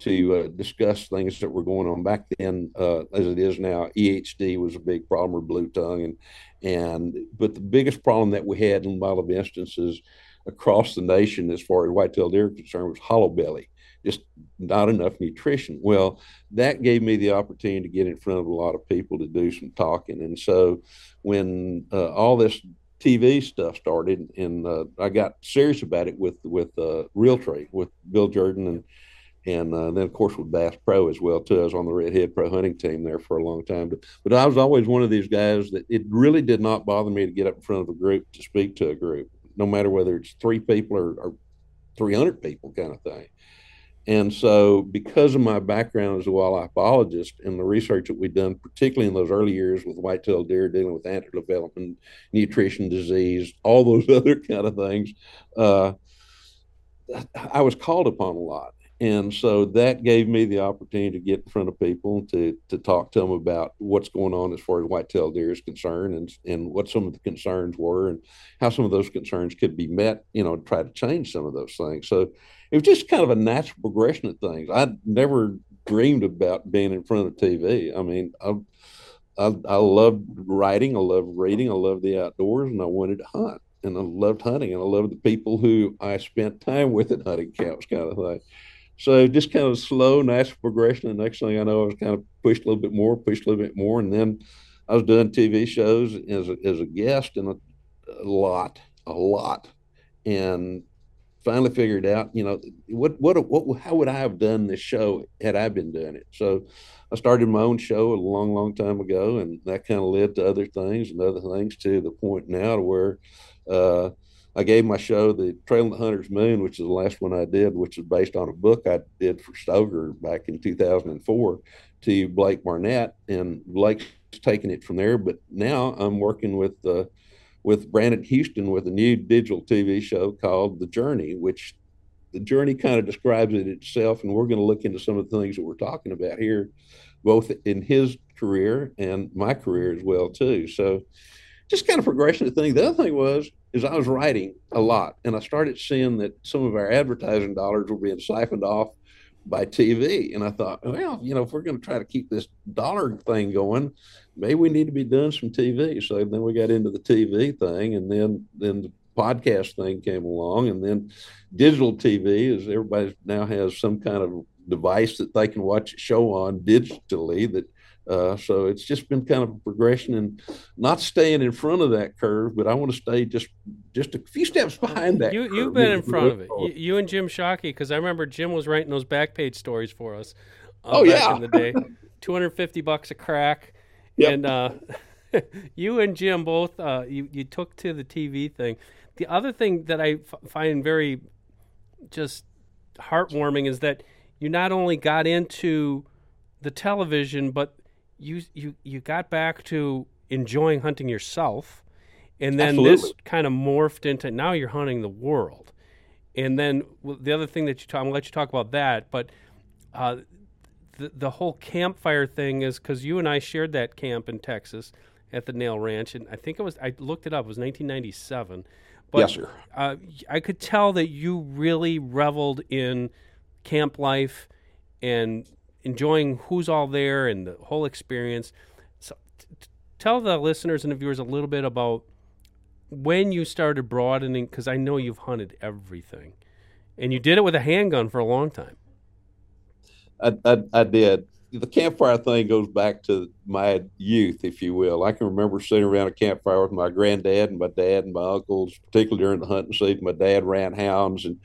Speaker 2: to uh, discuss things that were going on back then, uh, as it is now. EHD was a big problem, or blue tongue, and and but the biggest problem that we had in a lot of instances across the nation, as far as whitetail deer concerned, was hollow belly just not enough nutrition. Well, that gave me the opportunity to get in front of a lot of people to do some talking. And so when uh, all this TV stuff started, and uh, I got serious about it with with uh, Realtree with Bill Jordan and and uh, then of course with Bass Pro as well too. I was on the Redhead Pro hunting team there for a long time, but, but I was always one of these guys that it really did not bother me to get up in front of a group to speak to a group, no matter whether it's three people or, or 300 people kind of thing. And so, because of my background as a wildlife biologist and the research that we've done, particularly in those early years with white-tailed deer, dealing with antler development, nutrition, disease, all those other kind of things, uh, I was called upon a lot. And so that gave me the opportunity to get in front of people to to talk to them about what's going on as far as white-tailed deer is concerned, and and what some of the concerns were, and how some of those concerns could be met. You know, try to change some of those things. So it was just kind of a natural progression of things. I never dreamed about being in front of TV. I mean, I I, I loved writing, I loved reading, I loved the outdoors, and I wanted to hunt. And I loved hunting, and I loved the people who I spent time with at hunting camps, kind of thing. So just kind of slow, natural progression. And next thing I know, I was kind of pushed a little bit more, pushed a little bit more, and then I was doing TV shows as a, as a guest and a, a lot, a lot, and finally figured out, you know, what what what how would I have done this show had I been doing it? So I started my own show a long, long time ago, and that kind of led to other things and other things to the point now to where uh, I gave my show the Trail of the Hunter's Moon, which is the last one I did, which is based on a book I did for Stoeger back in 2004 to Blake Barnett, and Blake's taking it from there. But now I'm working with uh, with Brandon Houston with a new digital TV show called The Journey, which the journey kind of describes it itself, and we're going to look into some of the things that we're talking about here, both in his career and my career as well too. So, just kind of progression of things. The other thing was is I was writing a lot, and I started seeing that some of our advertising dollars were being siphoned off by TV. And I thought, well, you know, if we're going to try to keep this dollar thing going, maybe we need to be doing some TV. So then we got into the TV thing, and then then the podcast thing came along, and then digital TV, is everybody now has some kind of device that they can watch a show on digitally that uh, so it's just been kind of a progression and not staying in front of that curve, but I want to stay just just a few steps behind that.
Speaker 1: You, you've been in front of it. You, you, and Jim Shockey, because I remember Jim was writing those back page stories for us.
Speaker 2: Uh, oh yeah,
Speaker 1: in the day, two hundred fifty bucks a crack, yep. and uh, you and Jim both uh, you you took to the TV thing. The other thing that I f- find very just heartwarming is that you not only got into the television, but you you you got back to enjoying hunting yourself, and then Absolutely. this kind of morphed into now you're hunting the world. And then the other thing that you talk, I'm gonna let you talk about that, but uh, the the whole campfire thing is because you and I shared that camp in Texas at the Nail Ranch, and I think it was I looked it up. It was 1997. But,
Speaker 2: yes, sir.
Speaker 1: Uh, I could tell that you really reveled in camp life and enjoying who's all there and the whole experience. So, t- tell the listeners and the viewers a little bit about when you started broadening, because I know you've hunted everything, and you did it with a handgun for a long time.
Speaker 2: I, I, I did. The campfire thing goes back to my youth, if you will. I can remember sitting around a campfire with my granddad and my dad and my uncles, particularly during the hunting season. My dad ran hounds and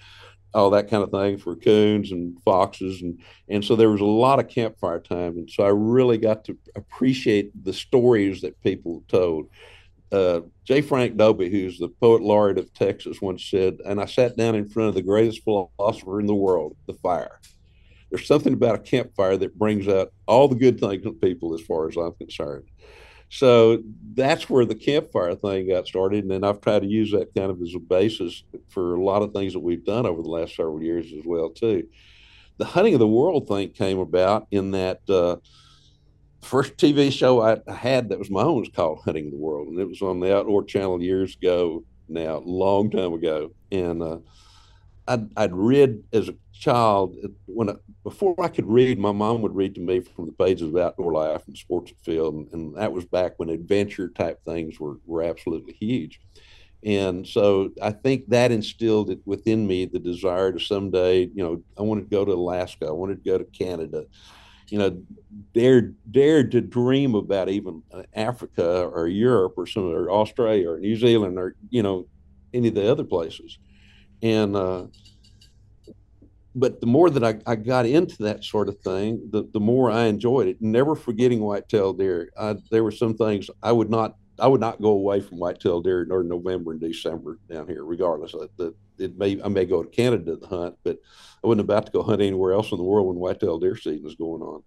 Speaker 2: all that kind of thing for coons and foxes and and so there was a lot of campfire time and so I really got to appreciate the stories that people told. Uh, J. Frank Dobie, who's the poet laureate of Texas, once said, and I sat down in front of the greatest philosopher in the world, the fire. There's something about a campfire that brings out all the good things in people, as far as I'm concerned. So that's where the campfire thing got started. And then I've tried to use that kind of as a basis for a lot of things that we've done over the last several years as well, too. The hunting of the world thing came about in that uh, first TV show I had that was my own was called Hunting of the World. And it was on the Outdoor Channel years ago now, long time ago. And uh, I'd, I'd read as a child when I, before I could read, my mom would read to me from the pages of Outdoor Life and Sports Afield, and, and that was back when adventure type things were were absolutely huge. And so I think that instilled it within me the desire to someday, you know, I wanted to go to Alaska, I wanted to go to Canada, you know, dared dare to dream about even uh, Africa or Europe or some or Australia or New Zealand or you know any of the other places, and uh, but the more that I, I got into that sort of thing, the, the more I enjoyed it. Never forgetting whitetail deer. I, there were some things I would not I would not go away from whitetail deer in November and December down here, regardless. The, it may I may go to Canada to hunt, but I wasn't about to go hunt anywhere else in the world when whitetail deer season was going on.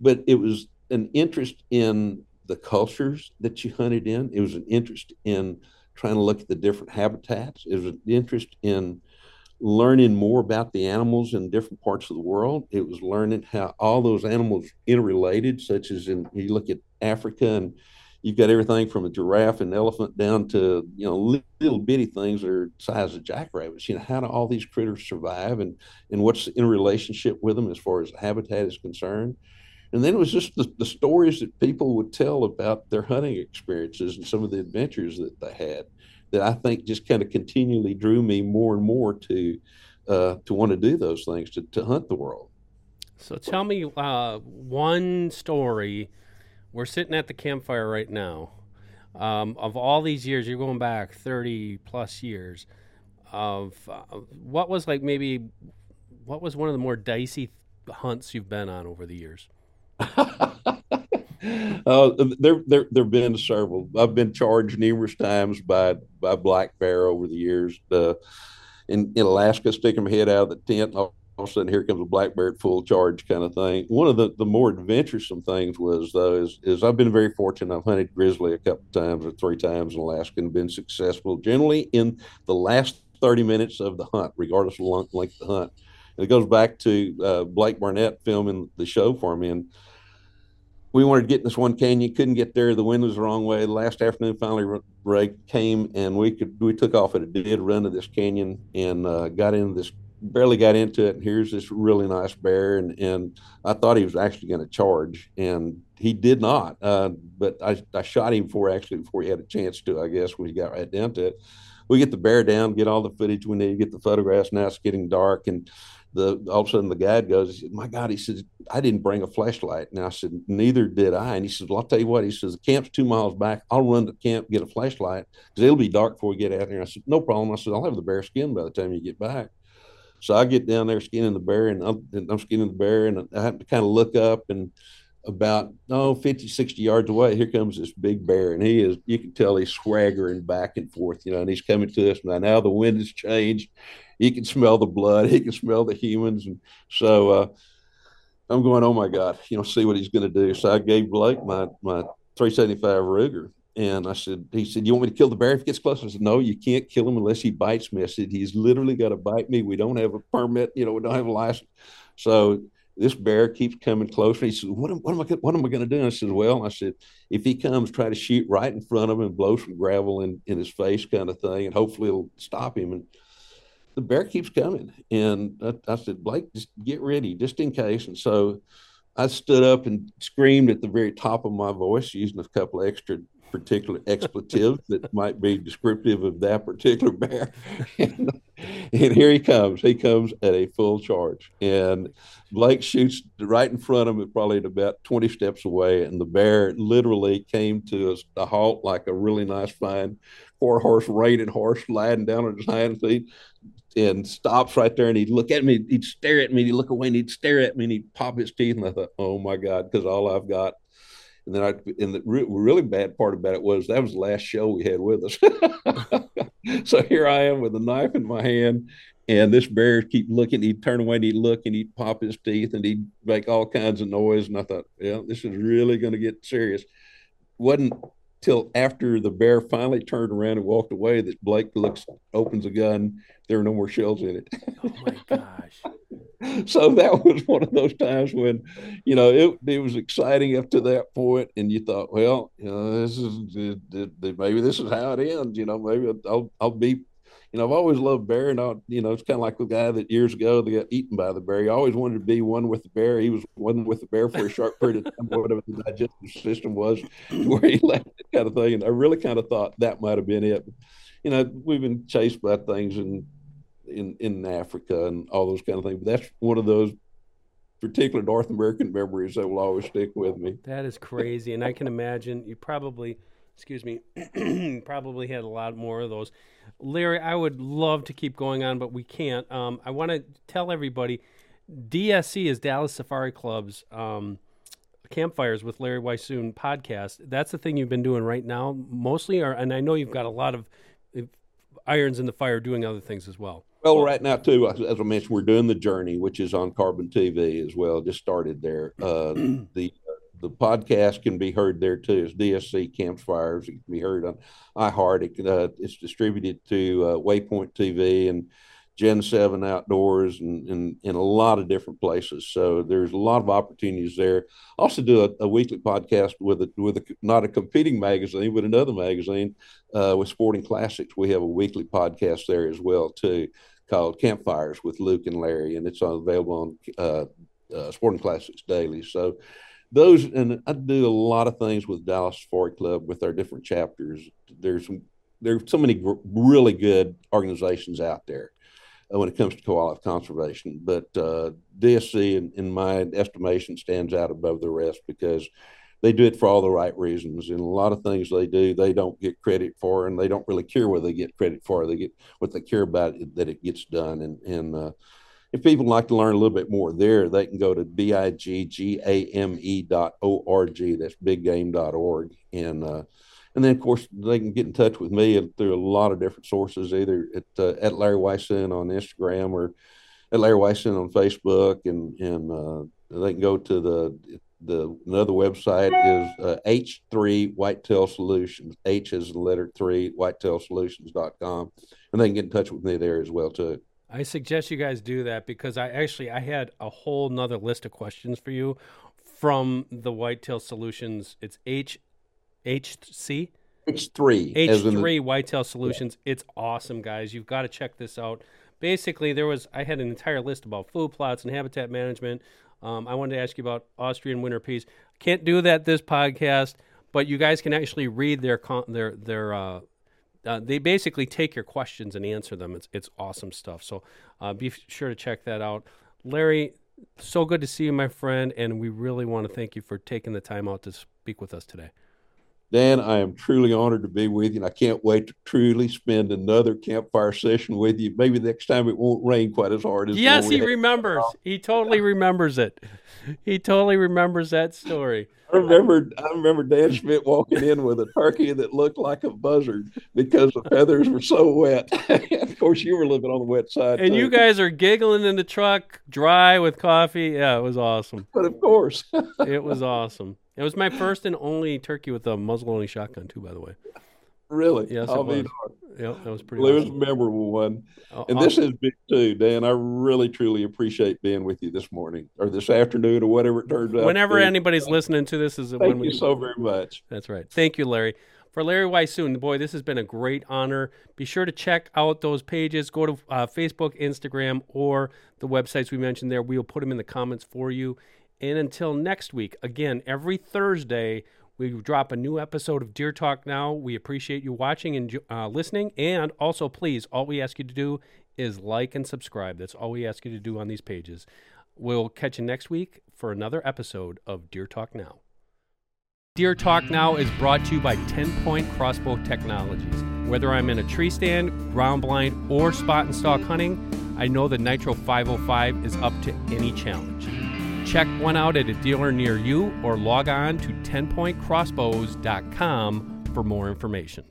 Speaker 2: But it was an interest in the cultures that you hunted in. It was an interest in trying to look at the different habitats. It was an interest in learning more about the animals in different parts of the world. It was learning how all those animals interrelated, such as in you look at Africa and you've got everything from a giraffe and elephant down to you know little bitty things that are size of jackrabbits. You know how do all these critters survive and and what's in relationship with them as far as habitat is concerned. And then it was just the, the stories that people would tell about their hunting experiences and some of the adventures that they had that I think just kind of continually drew me more and more to uh, to want to do those things to, to hunt the world.
Speaker 1: So tell me uh, one story. We're sitting at the campfire right now. Um, of all these years, you're going back 30 plus years. Of uh, what was like maybe what was one of the more dicey hunts you've been on over the years?
Speaker 2: uh, there, there, there've been several. I've been charged numerous times by by black bear over the years. Uh, in, in Alaska, sticking my head out of the tent, and all, all of a sudden here comes a black bear at full charge, kind of thing. One of the, the more adventuresome things was though is is I've been very fortunate. I've hunted grizzly a couple times or three times in Alaska and been successful. Generally, in the last 30 minutes of the hunt, regardless of length of the hunt. It goes back to uh, Blake Barnett filming the show for me. And we wanted to get in this one canyon, couldn't get there. The wind was the wrong way. The last afternoon, finally, Ray came and we could we took off at a dead run to this canyon and uh, got into this barely got into it. And here's this really nice bear, and and I thought he was actually going to charge, and he did not. Uh, but I, I shot him before actually before he had a chance to. I guess when he got right down to it, we get the bear down, get all the footage we need, get the photographs. Now it's getting dark, and the all of a sudden the guide goes, "My God!" He says, "I didn't bring a flashlight." And I said, "Neither did I." And he says, "Well, I'll tell you what." He says, "The camp's two miles back. I'll run to camp get a flashlight because it'll be dark before we get out there." And I said, "No problem." I said, "I'll have the bear skin by the time you get back." So I get down there skinning the bear, and I'm, and I'm skinning the bear, and I have to kind of look up and about oh 50 60 yards away here comes this big bear and he is you can tell he's swaggering back and forth you know and he's coming to us now now the wind has changed he can smell the blood he can smell the humans and so uh, i'm going oh my god you know see what he's going to do so i gave blake my my 375 ruger and I said, he said, you want me to kill the bear if he gets close? I said, no, you can't kill him unless he bites me. I said, he's literally got to bite me. We don't have a permit, you know, we don't have a license. So this bear keeps coming closer. He said, what am, what am I, what am I going to do? I said, well, I said, if he comes, try to shoot right in front of him and blow some gravel in, in his face kind of thing. And hopefully it'll stop him. And the bear keeps coming. And I, I said, Blake, just get ready just in case. And so I stood up and screamed at the very top of my voice using a couple of extra particular expletives that might be descriptive of that particular bear. and, and, here he comes. He comes at a full charge. And Blake shoots right in front of him, probably at about 20 steps away. And the bear literally came to a halt like a really nice, fine four horse reining horse sliding down on his hind feet and stops right there and he'd look at me, he'd stare at me, he'd look away and he'd stare at me and he'd pop his teeth. And I thought, oh my God, because all I've got and then I, and the re- really bad part about it was that was the last show we had with us. so here I am with a knife in my hand, and this bear keep looking. He'd turn away and he'd look and he'd pop his teeth and he'd make all kinds of noise. And I thought, yeah, this is really going to get serious. Wasn't till after the bear finally turned around and walked away that Blake looks opens a gun. There are no more shells in it.
Speaker 1: oh my gosh.
Speaker 2: so that was one of those times when, you know, it, it was exciting up to that point, and you thought, well, you know, this is maybe this is how it ends. You know, maybe I'll I'll be, you know, I've always loved bear, and I, you know, it's kind of like the guy that years ago that got eaten by the bear. He always wanted to be one with the bear. He was one with the bear for a short period of time, whatever the digestive system was, where he left it, kind of thing. And I really kind of thought that might have been it. you know, we've been chased by things and in in Africa and all those kind of things. But that's one of those particular North American memories that will always stick with me.
Speaker 1: That is crazy, and I can imagine you probably, excuse me, probably had a lot more of those. Larry, I would love to keep going on, but we can't. Um, I want to tell everybody, DSC is Dallas Safari Club's um, campfires with Larry Weishuhn podcast. That's the thing you've been doing right now, mostly, or, and I know you've got a lot of irons in the fire doing other things as well.
Speaker 2: Well, right now too, as I mentioned, we're doing the journey, which is on Carbon TV as well. Just started there. Uh, the the podcast can be heard there too. It's DSC Campfires. It can be heard on iHeart. It, uh, it's distributed to uh, Waypoint TV and Gen 7 outdoors and, and in a lot of different places. So there's a lot of opportunities there. Also do a, a weekly podcast with a, with a, not a competing magazine, but another magazine uh, with Sporting Classics. We have a weekly podcast there as well too called Campfires with Luke and Larry, and it's available on uh, uh, Sporting Classics Daily. So those, and I do a lot of things with Dallas Safari Club with our different chapters. There's there's so many really good organizations out there uh, when it comes to wildlife conservation. But uh, DSC, in, in, my estimation, stands out above the rest because they do it for all the right reasons. And a lot of things they do, they don't get credit for, and they don't really care whether they get credit for. They get what they care about that it gets done. And and uh, if people like to learn a little bit more there, they can go to biggame dot org. That's biggame.org. And uh, and then, of course, they can get in touch with me through a lot of different sources, either at, uh, at Larry Weishuhn on Instagram or at Larry Weishuhn on Facebook. And, and uh, they can go to the the another website is uh, H3 Whitetail Solutions. H is the letter three, whitetailsolutions.com. And they can get in touch with me there as well, too.
Speaker 1: I suggest you guys do that because I actually I had a whole nother list of questions for you from the Whitetail Solutions. It's H H C
Speaker 2: H three
Speaker 1: H three Whitetail Solutions. Yeah. It's awesome, guys. You've got to check this out. Basically, there was I had an entire list about food plots and habitat management. Um, I wanted to ask you about Austrian winter peas. Can't do that this podcast, but you guys can actually read their their their. Uh, uh, they basically take your questions and answer them. It's it's awesome stuff. So uh, be sure to check that out. Larry, so good to see you, my friend, and we really want to thank you for taking the time out to speak with us today.
Speaker 2: Dan, I am truly honored to be with you, and I can't wait to truly spend another campfire session with you. Maybe next time it won't rain quite as hard as.
Speaker 1: Yes, he remembers. He totally remembers it. He totally remembers that story.
Speaker 2: I remember. I remember Dan Schmidt walking in with a turkey that looked like a buzzard because the feathers were so wet. of course, you were living on the wet side,
Speaker 1: and
Speaker 2: too.
Speaker 1: you guys are giggling in the truck, dry with coffee. Yeah, it was awesome.
Speaker 2: But of course,
Speaker 1: it was awesome. It was my first and only turkey with a muzzle-only shotgun, too. By the way.
Speaker 2: Really?
Speaker 1: Yes, it was. Yeah, that was pretty.
Speaker 2: Well,
Speaker 1: awesome.
Speaker 2: it was a memorable one, and this is big too, Dan. I really, truly appreciate being with you this morning or this afternoon or whatever it turns out.
Speaker 1: Whenever anybody's listening to this, is
Speaker 2: thank
Speaker 1: when we...
Speaker 2: you so very much.
Speaker 1: That's right. Thank you, Larry. For Larry Weishuhn, boy, this has been a great honor. Be sure to check out those pages. Go to uh, Facebook, Instagram, or the websites we mentioned there. We will put them in the comments for you. And until next week, again, every Thursday, we drop a new episode of Deer Talk Now. We appreciate you watching and uh, listening. And also, please, all we ask you to do is like and subscribe. That's all we ask you to do on these pages. We'll catch you next week for another episode of Deer Talk Now. Deer Talk Now is brought to you by 10 Point Crossbow Technologies. Whether I'm in a tree stand, ground blind, or spot and stalk hunting, I know the Nitro 505 is up to any challenge. Check one out at a dealer near you or log on to 10pointcrossbows.com for more information.